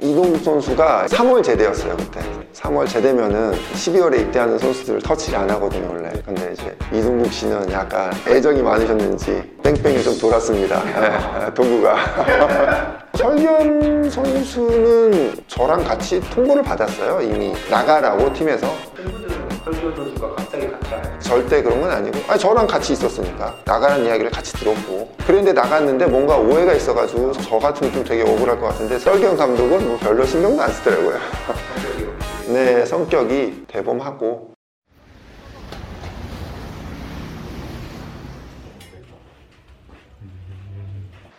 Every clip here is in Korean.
이동국 선수가 3월 제대였어요 그때. 3월 제대면은 12월에 입대하는 선수들을 터치를 안 하거든요 원래. 근데 이제 이동국 씨는 약간 애정이 많으셨는지 뺑뺑이 좀 돌았습니다. 예, 도구가. 설경 선수는 저랑 같이 통보를 받았어요 이미. 나가라고 팀에서 설기현 선수가 갑자기 갔잖아요. 절대 그런 건 아니고 아니 저랑 같이 있었으니까 나가는 이야기를 같이 들었고. 그런데 나갔는데 뭔가 오해가 있어가지고 저 같으면 좀 되게 억울할 것 같은데 설경 감독은 뭐 별로 신경도 안 쓰더라고요. 네 성격이 대범하고.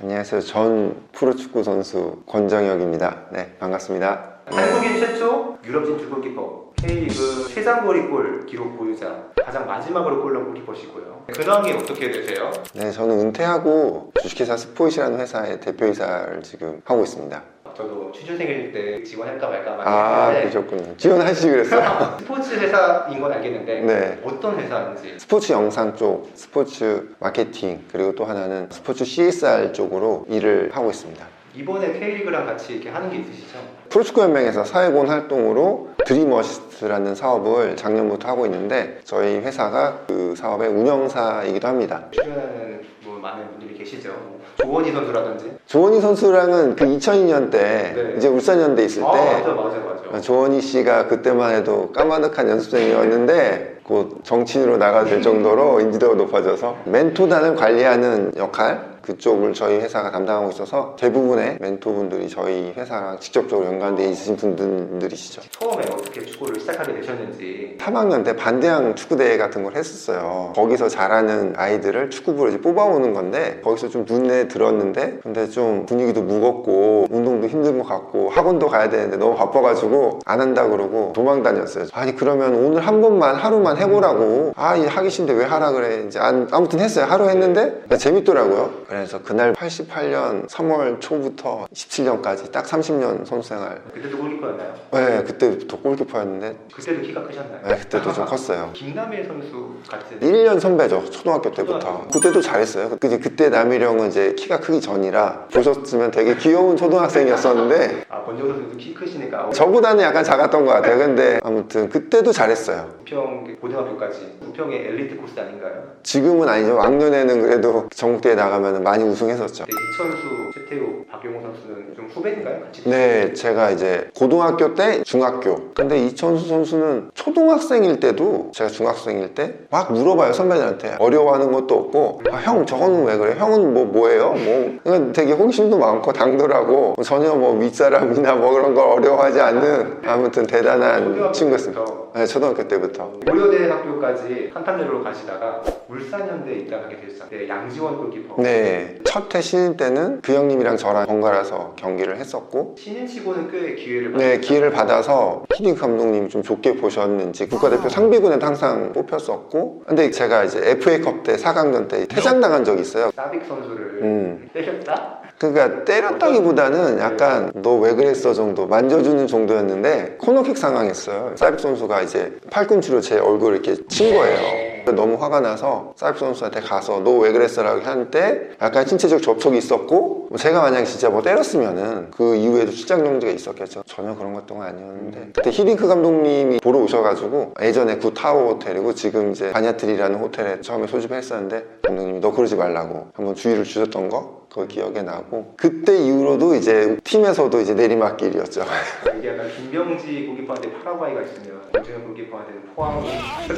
안녕하세요. 전 프로축구 선수 권정혁입니다. 네 반갑습니다. 네. 한국인 최초 유럽 진출 골키퍼 K리그 최장 거리 골 기록 보유자 가장 마지막으로 골 넣은 골키퍼시고요 근황이 어떻게 되세요? 네, 저는 은퇴하고 주식회사 스포이시라는 회사의 대표이사를 지금 하고 있습니다 저도 취준생일 때 지원할까 말까 막 했는데 그러셨군요 지원하시지 그랬어요 스포츠 회사인 건 알겠는데 네. 어떤 회사인지 스포츠 영상 쪽, 스포츠 마케팅, 그리고 또 하나는 스포츠 CSR 쪽으로 일을 하고 있습니다. 이번에 K리그랑 같이 이렇게 하는 게 있으시죠? 프로축구 연맹에서 사회공헌 활동으로 드림어시스트라는 사업을 작년부터 하고 있는데 저희 회사가 그 사업의 운영사이기도 합니다. 출연하는 뭐 많은 분들이 계시죠 뭐 조원희 선수라든지 조원희 선수랑은 그 2002년 때 네. 이제 울산연대 있을 아 때 맞아 맞아 맞아 조원희 씨가 그때만 해도 까마득한 연습생이었는데 곧 정치인으로 나가도 될 정도로 인지도가 높아져서 멘토단을 관리하는 역할 그쪽을 저희 회사가 담당하고 있어서 대부분의 멘토분들이 저희 회사랑 직접적으로 연관되어 있으신 분들이시죠. 처음에 어떻게 축구를 시작하게 되셨는지 3학년 때 반대항 축구대회 같은 걸 했었어요. 거기서 잘하는 아이들을 축구부로 이제 뽑아오는 건데 거기서 좀 눈에 들었는데 근데 좀 분위기도 무겁고 운동도 힘든 것 같고 학원도 가야 되는데 너무 바빠가지고 안 한다 그러고 도망 다녔어요. 아니 그러면 오늘 한 번만 하루만 해보라고 아이 하기 싫은데 왜 하라 그래 이제 안- 아무튼 했어요. 하루 했는데 재밌더라고요. 그래서 그날 88년 3월 초부터 17년까지 딱 30년 선수생활 그때도 골키퍼였나요? 네 그때부터 골키퍼였는데 그때도 키가 크셨나요? 네, 그때도 좀 컸어요. 김남일 선수 같은 1년 선배죠 초등학교 때부터 초등학교. 그때도 잘했어요 그- 그때 그때 남일형은 이제 키가 크기 전이라 보셨으면 되게 귀여운 초등학생이었었는데 아 권정 선수도 키 크시니까 저보다는 약간 작았던 것 같아요 근데 아무튼 그때도 잘했어요 부평 고등학교까지 부평의 엘리트 코스 아닌가요? 지금은 아니죠 왕년에는 그래도 전국대회 나가면 많이 우승했었죠 근데 이천수, 최태우, 박용호 선수는 좀 후배인가요? 같이 네, 제가 이제 고등학교 때 중학교. 근데 이천수 선수는 초등학생일 때도 제가 중학생일 때 막 물어봐요 선배들한테 어려워하는 것도 없고 아, 형 저거는 왜 그래? 형은 뭐 뭐예요? 뭐 그냥 되게 호기심도 많고 당돌하고 전혀 뭐 윗사람이나 뭐 그런 걸 어려워하지 않는 아무튼 대단한 친구였습니다. 네, 초등학교 때부터. 고려대학교까지 한탄대로로 가시다가 울산현대에 입단하게 되셨어요. 네, 양지원 골키퍼. 네, 첫해 신인 때는 그 형님이랑 저랑 번갈아서 경기를 했었고 신인치고는 꽤 기회를 네, 받았어요. 기회를 받아서 히딩 감독님이 좀 좋게 보셨는지 국가대표 상비군에도 항상 뽑혔었고 근데 제가 이제 FA컵 때 4강전 때 퇴장당한 적이 있어요 사빅 선수를 음. 때렸다? 그러니까 때렸다기보다는 약간 너 왜 그랬어 정도 만져주는 정도였는데 코너킥 상황이었어요 사입 선수가 이제 팔꿈치로 제 얼굴을 이렇게 친 거예요 너무 화가 나서 사입 선수한테 가서 너 왜 그랬어라고 하는데 약간 신체적 접촉이 있었고 뭐 제가 만약에 진짜 뭐 때렸으면은 그 이후에도 출장 정지가 있었겠죠. 전혀 그런 것도 아니었는데. 그때 히딩크 감독님이 보러 오셔가지고 예전에 구 타워 호텔이고 지금 이제 바냐트리라는 호텔에 처음에 소집했었는데 감독님이 너 그러지 말라고 한번 주의를 주셨던 거 그거 기억에 나고 그때 이후로도 이제 팀에서도 이제 내리막길이었죠. 이게 약간 김병지 골키퍼한테 파라과이가 있으면 김준현 골키퍼한테는 포항이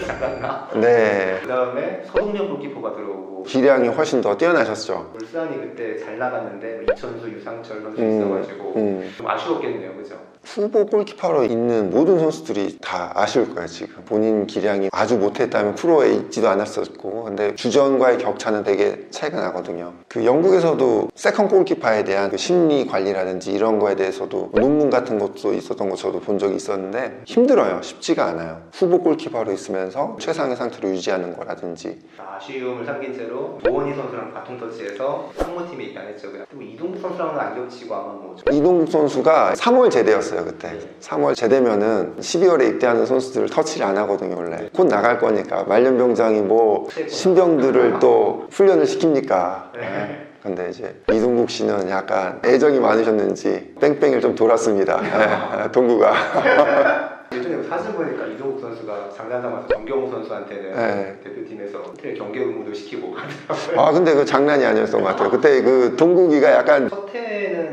잘났나? 네. 그 다음에 서동현 골키퍼가 들어오고 기량이 훨씬 더 뛰어나셨죠. 울산이 그때 잘 나갔는데 이천수, 유상철 선수 음, 있어가지고 음. 좀 아쉬웠겠네요, 그죠? 후보 골키퍼로 있는 모든 선수들이 다 아쉬울 거예요 지금. 본인 기량이 아주 못했다면 프로에 있지도 않았었고 근데 주전과의 격차는 되게 차이가 나거든요. 그 영국에서도 second 골키퍼에 대한 그 심리 관리라든지 이런 거에 대해서도 논문 같은 것도 있었던 거 저도 본 적이 있었는데 힘들어요. 쉽지가 않아요. 후보 골키퍼로 있으면서 최상의 상태로 유지하는 거라든지. 아쉬움을 삼긴 채로 조원희 선수랑 바통 터치해서 상무팀에 입단했죠. 그리고 이동국 선수랑은 안 겹치고 아마 뭐 좀- 이동국 선수가 3월 제대였어요 그때. 3월 제대면은 12월에 입대하는 선수들을 터치를 안 하거든요 원래. 곧 나갈 거니까. 말년병장이 뭐 신병들을 또 훈련을 시킵니까? 네. 근데 이제 이동국 씨는 약간 애정이 많으셨는지 뺑뺑이를 좀 돌았습니다. 네, 동구가. 예전에 사진 보니까 이동국 선수가 장난 삼아서 정경호 선수한테는 네. 대표팀에서 호텔 경계 근무도 시키고. 아 근데 그 장난이 아니었던 것 같아요. 그때 그 동국이가 약간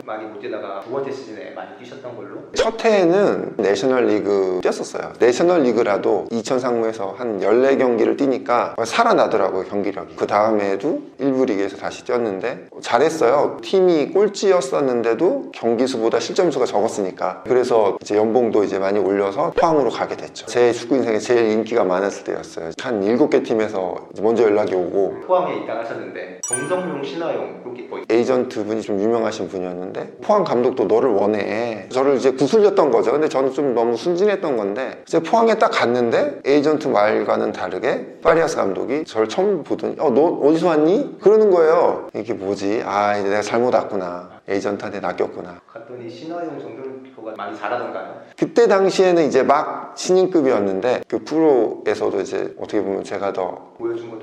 많이 못 뛰다가 두 번째 시즌에 많이 뛰셨던 걸로 첫 해에는 내셔널 리그 뛰었었어요. 내셔널 리그라도 이천 상무에서 한 14경기를 뛰니까 살아나더라고요, 경기력이. 그 다음에도 일부 리그에서 다시 뛰었는데 잘했어요. 팀이 꼴찌였었는데도 경기수보다 실점수가 적었으니까. 그래서 이제 연봉도 이제 많이 올려서 포항으로 가게 됐죠. 제 축구 인생에 제일 인기가 많았을 때였어요. 한 7개 팀에서 먼저 연락이 오고 포항에 입단하셨는데 정성룡, 신화용 골키퍼 에이전트 분이 좀 유명하신 분이었는데 포항 감독도 너를 원해. 저를 이제 구슬렸던 거죠. 근데 저는 좀 너무 순진했던 건데 이제 포항에 딱 갔는데 에이전트 말과는 다르게 파리아스 감독이 저를 처음 보더니 어 너 어디서 왔니? 그러는 거예요 이게 뭐지? 아 이제 내가 잘못 왔구나. 에이전트한테 낚였구나. 갔더니 정성룡 골키퍼가 많이 잘하던가요? 그때 당시에는 이제 막 신인급이었는데 그 프로에서도 이제 어떻게 보면 제가 더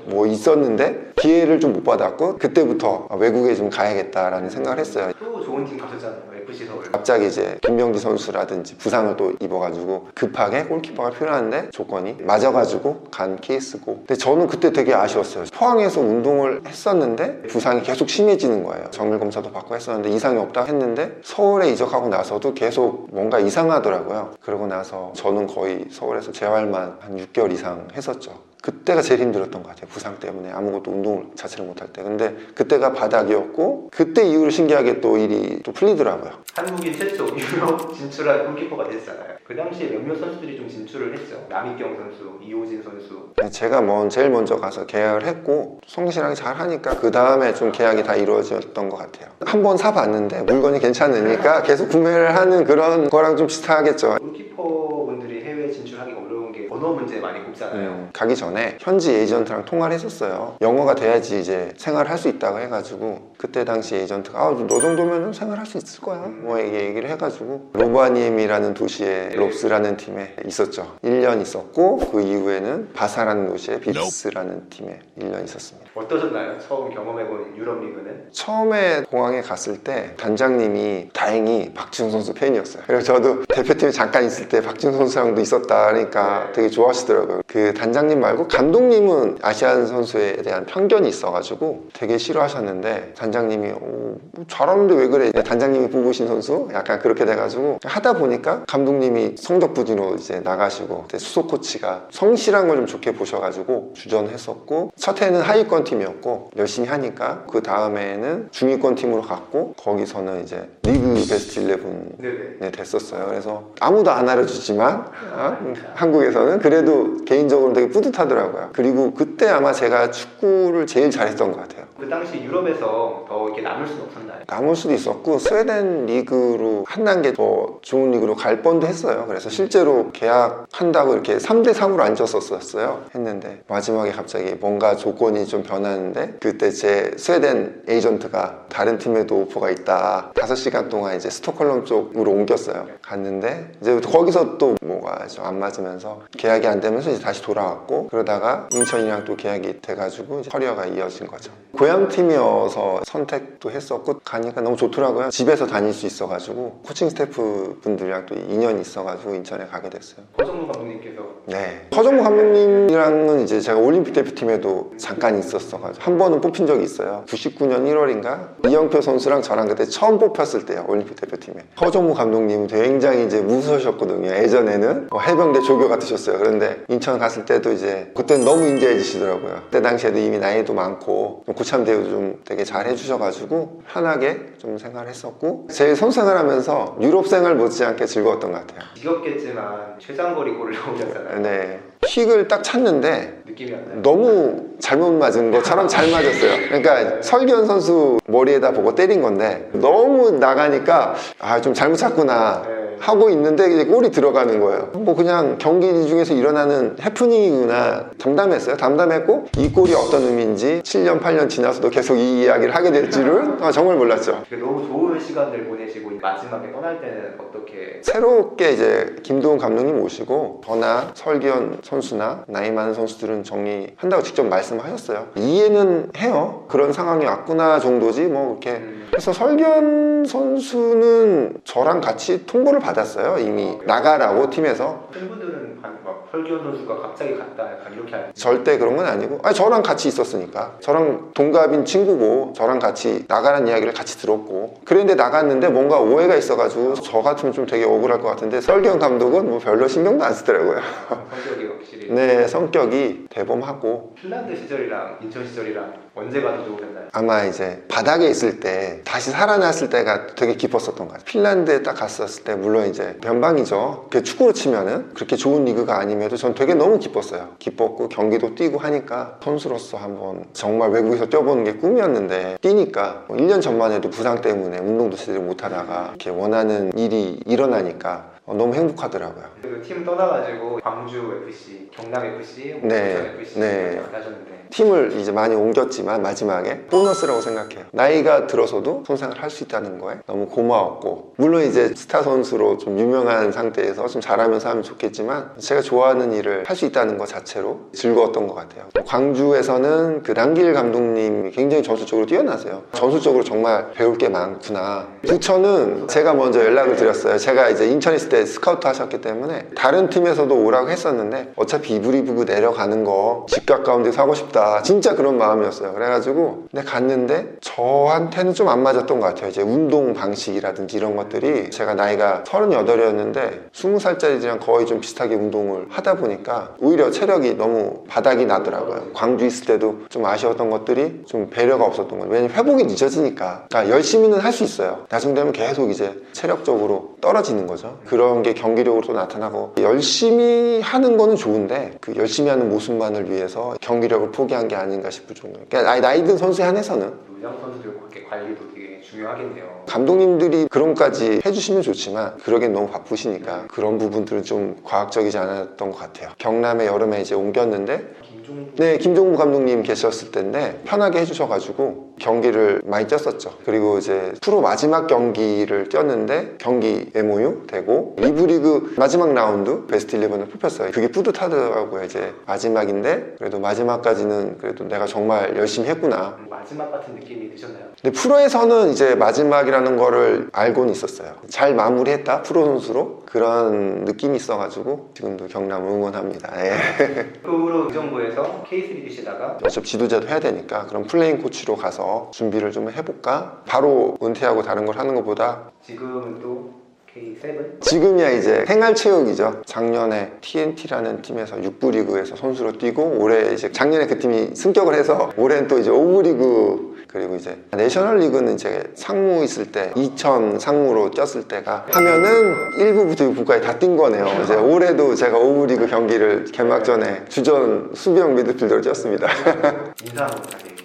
뭐 있었는데 기회를 좀 못 받았고 그때부터 외국에 좀 가야겠다라는 생각을 했어요. 또 좋은 팀 가셨잖아요 FC 서울. 갑자기 이제 김명지 선수라든지 부상을 또 입어가지고 급하게 골키퍼가 필요한데 조건이 맞아가지고 간 케이스고. 근데 저는 그때 되게 아쉬웠어요. 포항에서 운동을 했었는데 부상이 계속 심해지는 거예요. 정밀 검사도 받고 했었는데 이상이 없다 했는데 서울에 이적하고 나서도 계속 뭔가 이상하더라고요. 그러고 나서 저는 거의 서울에서 재활만 한 6개월 이상 했었죠 그때가 제일 힘들었던 것 같아요 부상 때문에. 아무것도 운동을 자체를 못할 때. 근데 그때가 바닥이었고 그때 이후로 신기하게 또 일이 또 풀리더라고요. 한국인 최초 유럽 진출한 골키퍼가 됐잖아요. 그 당시에 몇몇 선수들이 좀 진출을 했죠. 남희경 선수, 이호진 선수. 제가 먼 제일 먼저 가서 계약을 했고 성실하게 잘 하니까 그 다음에 좀 계약이 다 이루어졌던 것 같아요. 한 번 사봤는데 물건이 괜찮으니까 계속 구매를 하는 그런 거랑 좀 비슷하겠죠. 골키퍼분들이 해외 진출하기 어려운 게 언어 문제 많이 꼽잖아요 음, 가기 전에 현지 에이전트랑 통화를 했었어요 영어가 돼야지 이제 생활할 수 있다고 해가지고 그때 당시 에이전트가 아, 너 정도면 생활할 수 있을 거야 뭐 이렇게 얘기를 해가지고 로바니에미라는 도시에 RoPS라는 팀에 있었죠 1년 있었고 그 이후에는 바사라는 도시에 VPS라는 팀에 1년 있었습니다 어떠셨나요? 처음 경험해본 유럽 리그는? 처음에 공항에 갔을 때 단장님이 다행히 박지성 선수 팬이었어요. 그래서 저도 대표팀에 잠깐 있을 때 박지성 선수랑도 있었다 하니까 되게 좋아하시더라고요. 그 단장님 말고 감독님은 Asian 선수에 대한 편견이 있어가지고 되게 싫어하셨는데 단장님이 어, 뭐 잘하는데 왜 그래? 단장님이 뽑으신 선수? 약간 그렇게 돼가지고 하다 보니까 감독님이 성적 부진으로 이제 나가시고 그때 수석 코치가 성실한 걸 좀 좋게 보셔가지고 주전했었고 첫 해는 하위권 팀이었고 열심히 하니까 그 다음에는 중위권 팀으로 갔고 거기서는 이제 리그 베스트 11 네네 네, 됐었어요. 그래서 아무도 안 알아주지만 어? 한국에서는 그래도 개 인적으로 되게 뿌듯하더라고요. 그리고 그때 아마 제가 축구를 제일 잘했던 것 같아요. 그 당시 유럽에서 더 이렇게 남을 수는 없었나요? 남을 수도 있었고 스웨덴 리그로 한 단계 더 좋은 리그로 갈 뻔도 했어요. 그래서 실제로 계약한다고 이렇게 3대 3으로 앉았었어요. 했는데 마지막에 갑자기 뭔가 조건이 좀 변하는데 그때 제 스웨덴 에이전트가 다른 팀에도 오퍼가 있다. 5시간 동안 이제 스톡홀름 쪽으로 옮겼어요. 갔는데 이제 거기서 또 뭐가 좀 안 맞으면서 계약이 안 되면서 이제 다시 돌아왔고 그러다가 인천이랑 또 계약이 돼가지고 커리어가 이어진 거죠. 고향 팀이어서 선택도 했었고 가니까 너무 좋더라고요. 집에서 다닐 수 있어가지고 코칭 스태프 분들이랑 또 인연이 있어가지고 인천에 가게 됐어요. 허정무 감독님께서 네. 허정무 감독님이랑은 이제 제가 올림픽 대표팀에도 잠깐 있었어가지고 한 번은 뽑힌 적이 있어요. 99년 1월인가 이영표 선수랑 저랑 그때 처음 뽑혔을 때요 올림픽 대표팀에. 허정무 감독님은 굉장히 이제 무서우셨거든요. 예전에는 어, 해병대 조교 같으셨어요. 그런데 인천 갔을 때도 이제 그때는 너무 인자해지시더라고요. 그때 당시에도 이미 나이도 많고 좀 고참 대우도 좀 되게 잘 해주셔가지고 편하게 좀 생활했었고 제 선수 생활하면서 유럽 생활 못지않게 즐거웠던 것 같아요. 지겹겠지만 최장거리 골을 넣으셨잖아요 네. 킥을 딱 찼는데 느낌이? 너무 잘못 맞은 것처럼 잘 맞았어요. 그러니까 설기현 선수 머리에다 보고 때린 건데 너무 나가니까 아 좀 잘못 찼구나. 네. 하고 있는데 이제 골이 들어가는 거예요. 뭐 그냥 경기 중에서 일어나는 해프닝이구나 담담했어요. 담담했고 이 골이 어떤 의미인지 7년 8년 지나서도 계속 이 이야기를 하게 될 줄은 아, 정말 몰랐죠. 너무 좋은 시간들 보내시고 마지막에 떠날 때는 어떻게 새롭게 이제 김도훈 감독님 오시고 저나 설기현 선수나 나이 많은 선수들은 정리한다고 직접 말씀하셨어요. 이해는 해요. 그런 상황이 왔구나 정도지 뭐 이렇게 음, 그래서 설기현 선수는 저랑 같이 통보를 받았어요. 이미 나가라고 팀에서. 팬분들은 한- 막 설기현 선수가 갑자기 갔다 약간 이렇게 알 절대 그런 건 아니고. 아니 저랑 같이 있었으니까. 저랑 동갑인 친구고 저랑 같이 나가라는 이야기를 같이 들었고. 그런데 나갔는데 뭔가 오해가 있어가지고 저 같으면 좀 되게 억울할 것 같은데 설기현 감독은 뭐 별로 신경도 안 쓰더라고요. 성격이 확실히. 네 성격이 대범하고. 핀란드 시절이랑 인천 시절이랑 언제가 더 좋으셨나요? 아마 이제 바닥에 있을 때 다시 살아났을 때가 되게 기뻤었던 것 같아요. 핀란드에 딱 갔었을 때 물론 이제 변방이죠. 그 축구로 치면은 그렇게 좋은 리그가 아님에도 전 되게 너무 기뻤어요. 기뻤고 경기도 뛰고 하니까 선수로서 한번 정말 외국에서 뛰어보는 게 꿈이었는데 뛰니까 뭐 1년 전만 해도 부상 때문에 운동도 제대로 못하다가 이렇게 원하는 일이 일어나니까 어, 너무 행복하더라고요. 그리고 팀 떠나가지고 광주 FC, 경남 FC, 뭐 네, FC 네. 하셨는데 팀을 이제 많이 옮겼지만 마지막에 보너스라고 생각해요. 나이가 들어서도 손상을 할 수 있다는 거에 너무 고마웠고 물론 이제 스타 선수로 좀 유명한 상태에서 좀 잘하면서 하면 좋겠지만 제가 좋아하는 일을 할 수 있다는 것 자체로 즐거웠던 것 같아요. 광주에서는 그 남길 감독님이 굉장히 전술적으로 뛰어나세요. 전술적으로 정말 배울 게 많구나. 부천은 제가 먼저 연락을 드렸어요. 제가 이제 인천 있을 때 스카우트 하셨기 때문에 다른 팀에서도 오라고 했었는데 어차피 이브리브그 내려가는 거 집 가까운 데서 하고 싶다. 진짜 그런 마음이었어요. 그래가지고 근데 갔는데 저한테는 좀 안 맞았던 것 같아요. 이제 운동 방식이라든지 이런 것들이 제가 나이가 38이었는데 20살짜리들이랑 거의 좀 비슷하게 운동을 하다 보니까 오히려 체력이 너무 바닥이 나더라고요. 광주 있을 때도 좀 아쉬웠던 것들이 좀 배려가 없었던 거예요. 왜냐면 회복이 늦어지니까. 그러니까 열심히는 할 수 있어요. 나중 되면 계속 이제 체력적으로 떨어지는 거죠. 그런 게 경기력으로 또 나타나고 열심히 하는 거는 좋은데 그 열심히 하는 모습만을 위해서 경기력을 포기 한 게 아닌가 싶을 정도예요. 그러니까 나이, 든 선수에 한해서는 요양 선수들 그렇게 관리도 되게 중요하겠네요. 감독님들이 그런 것까지 해주시면 좋지만 그러긴 너무 바쁘시니까 그런 부분들은 좀 과학적이지 않았던 것 같아요. 경남에 여름에 이제 옮겼는데 김종부 네, 김종부 감독님 계셨을 때인데 편하게 해주셔가지고 경기를 많이 뛰었었죠. 그리고 이제 프로 마지막 경기를 뛰었는데 경기 MOM 되고 2부 리그 마지막 라운드 베스트 11을 뽑혔어요. 그게 뿌듯하더라고요. 이제 마지막인데 그래도 마지막까지는 그래도 내가 정말 열심히 했구나. 마지막 같은 느낌이 드셨나요? 근데 프로에서는 이제 마지막이라는 거를 알고는 있었어요. 잘 마무리했다 프로 선수로 그런 느낌이 있어가지고 지금도 경남 응원합니다. 예. 프로 의정부에서 K3 뛰시다가 어차피 지도자도 해야 되니까 그럼 플레잉 코치로 가서 준비를 좀 해볼까? 바로 은퇴하고 다른 걸 하는 것보다 지금은 또 K7 지금이야 이제 생활체육이죠. 작년에 TNT라는 팀에서 6부 리그에서 선수로 뛰고 올해 이제 작년에 그 팀이 승격을 해서 올해는 또 이제 5부 리그 그리고 이제 내셔널 리그는 이제 상무 있을 때 2000 상무로 뛰었을 때가 하면은 1부부터 6부까지 다 뛴 거네요. 이제 올해도 제가 5부 리그 경기를 개막전에 주전 수비형 미드필더로 뛰었습니다. 인사 한번 부탁드립니다.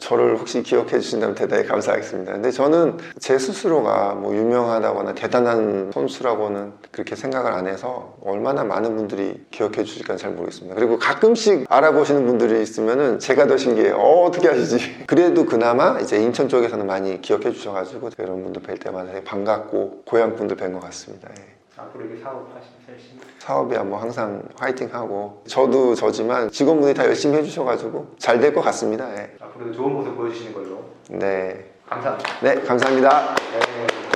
저를 혹시 기억해 주신다면 대단히 감사하겠습니다. 근데 저는 제 스스로가 뭐 유명하다거나 대단한 선수라고는 그렇게 생각을 안 해서 얼마나 많은 분들이 기억해 주실까 잘 모르겠습니다. 그리고 가끔씩 알아보시는 분들이 있으면은 제가 더 신기해요. 어, 어떻게 하시지? 그래도 그나마 이제 인천 쪽에서는 많이 기억해 주셔가지고 이런 분들 뵐 때마다 반갑고 고향 분들 뵌 것 같습니다. 예. 앞으로 사업하시면서 열심히 사업이야 뭐 항상 화이팅하고 저도 저지만 직원분이 다 열심히 해주셔가지고 잘 될 것 같습니다. 예. 앞으로도 좋은 모습 보여주시는 걸로 네, 감사합니다. 네 감사합니다. 네.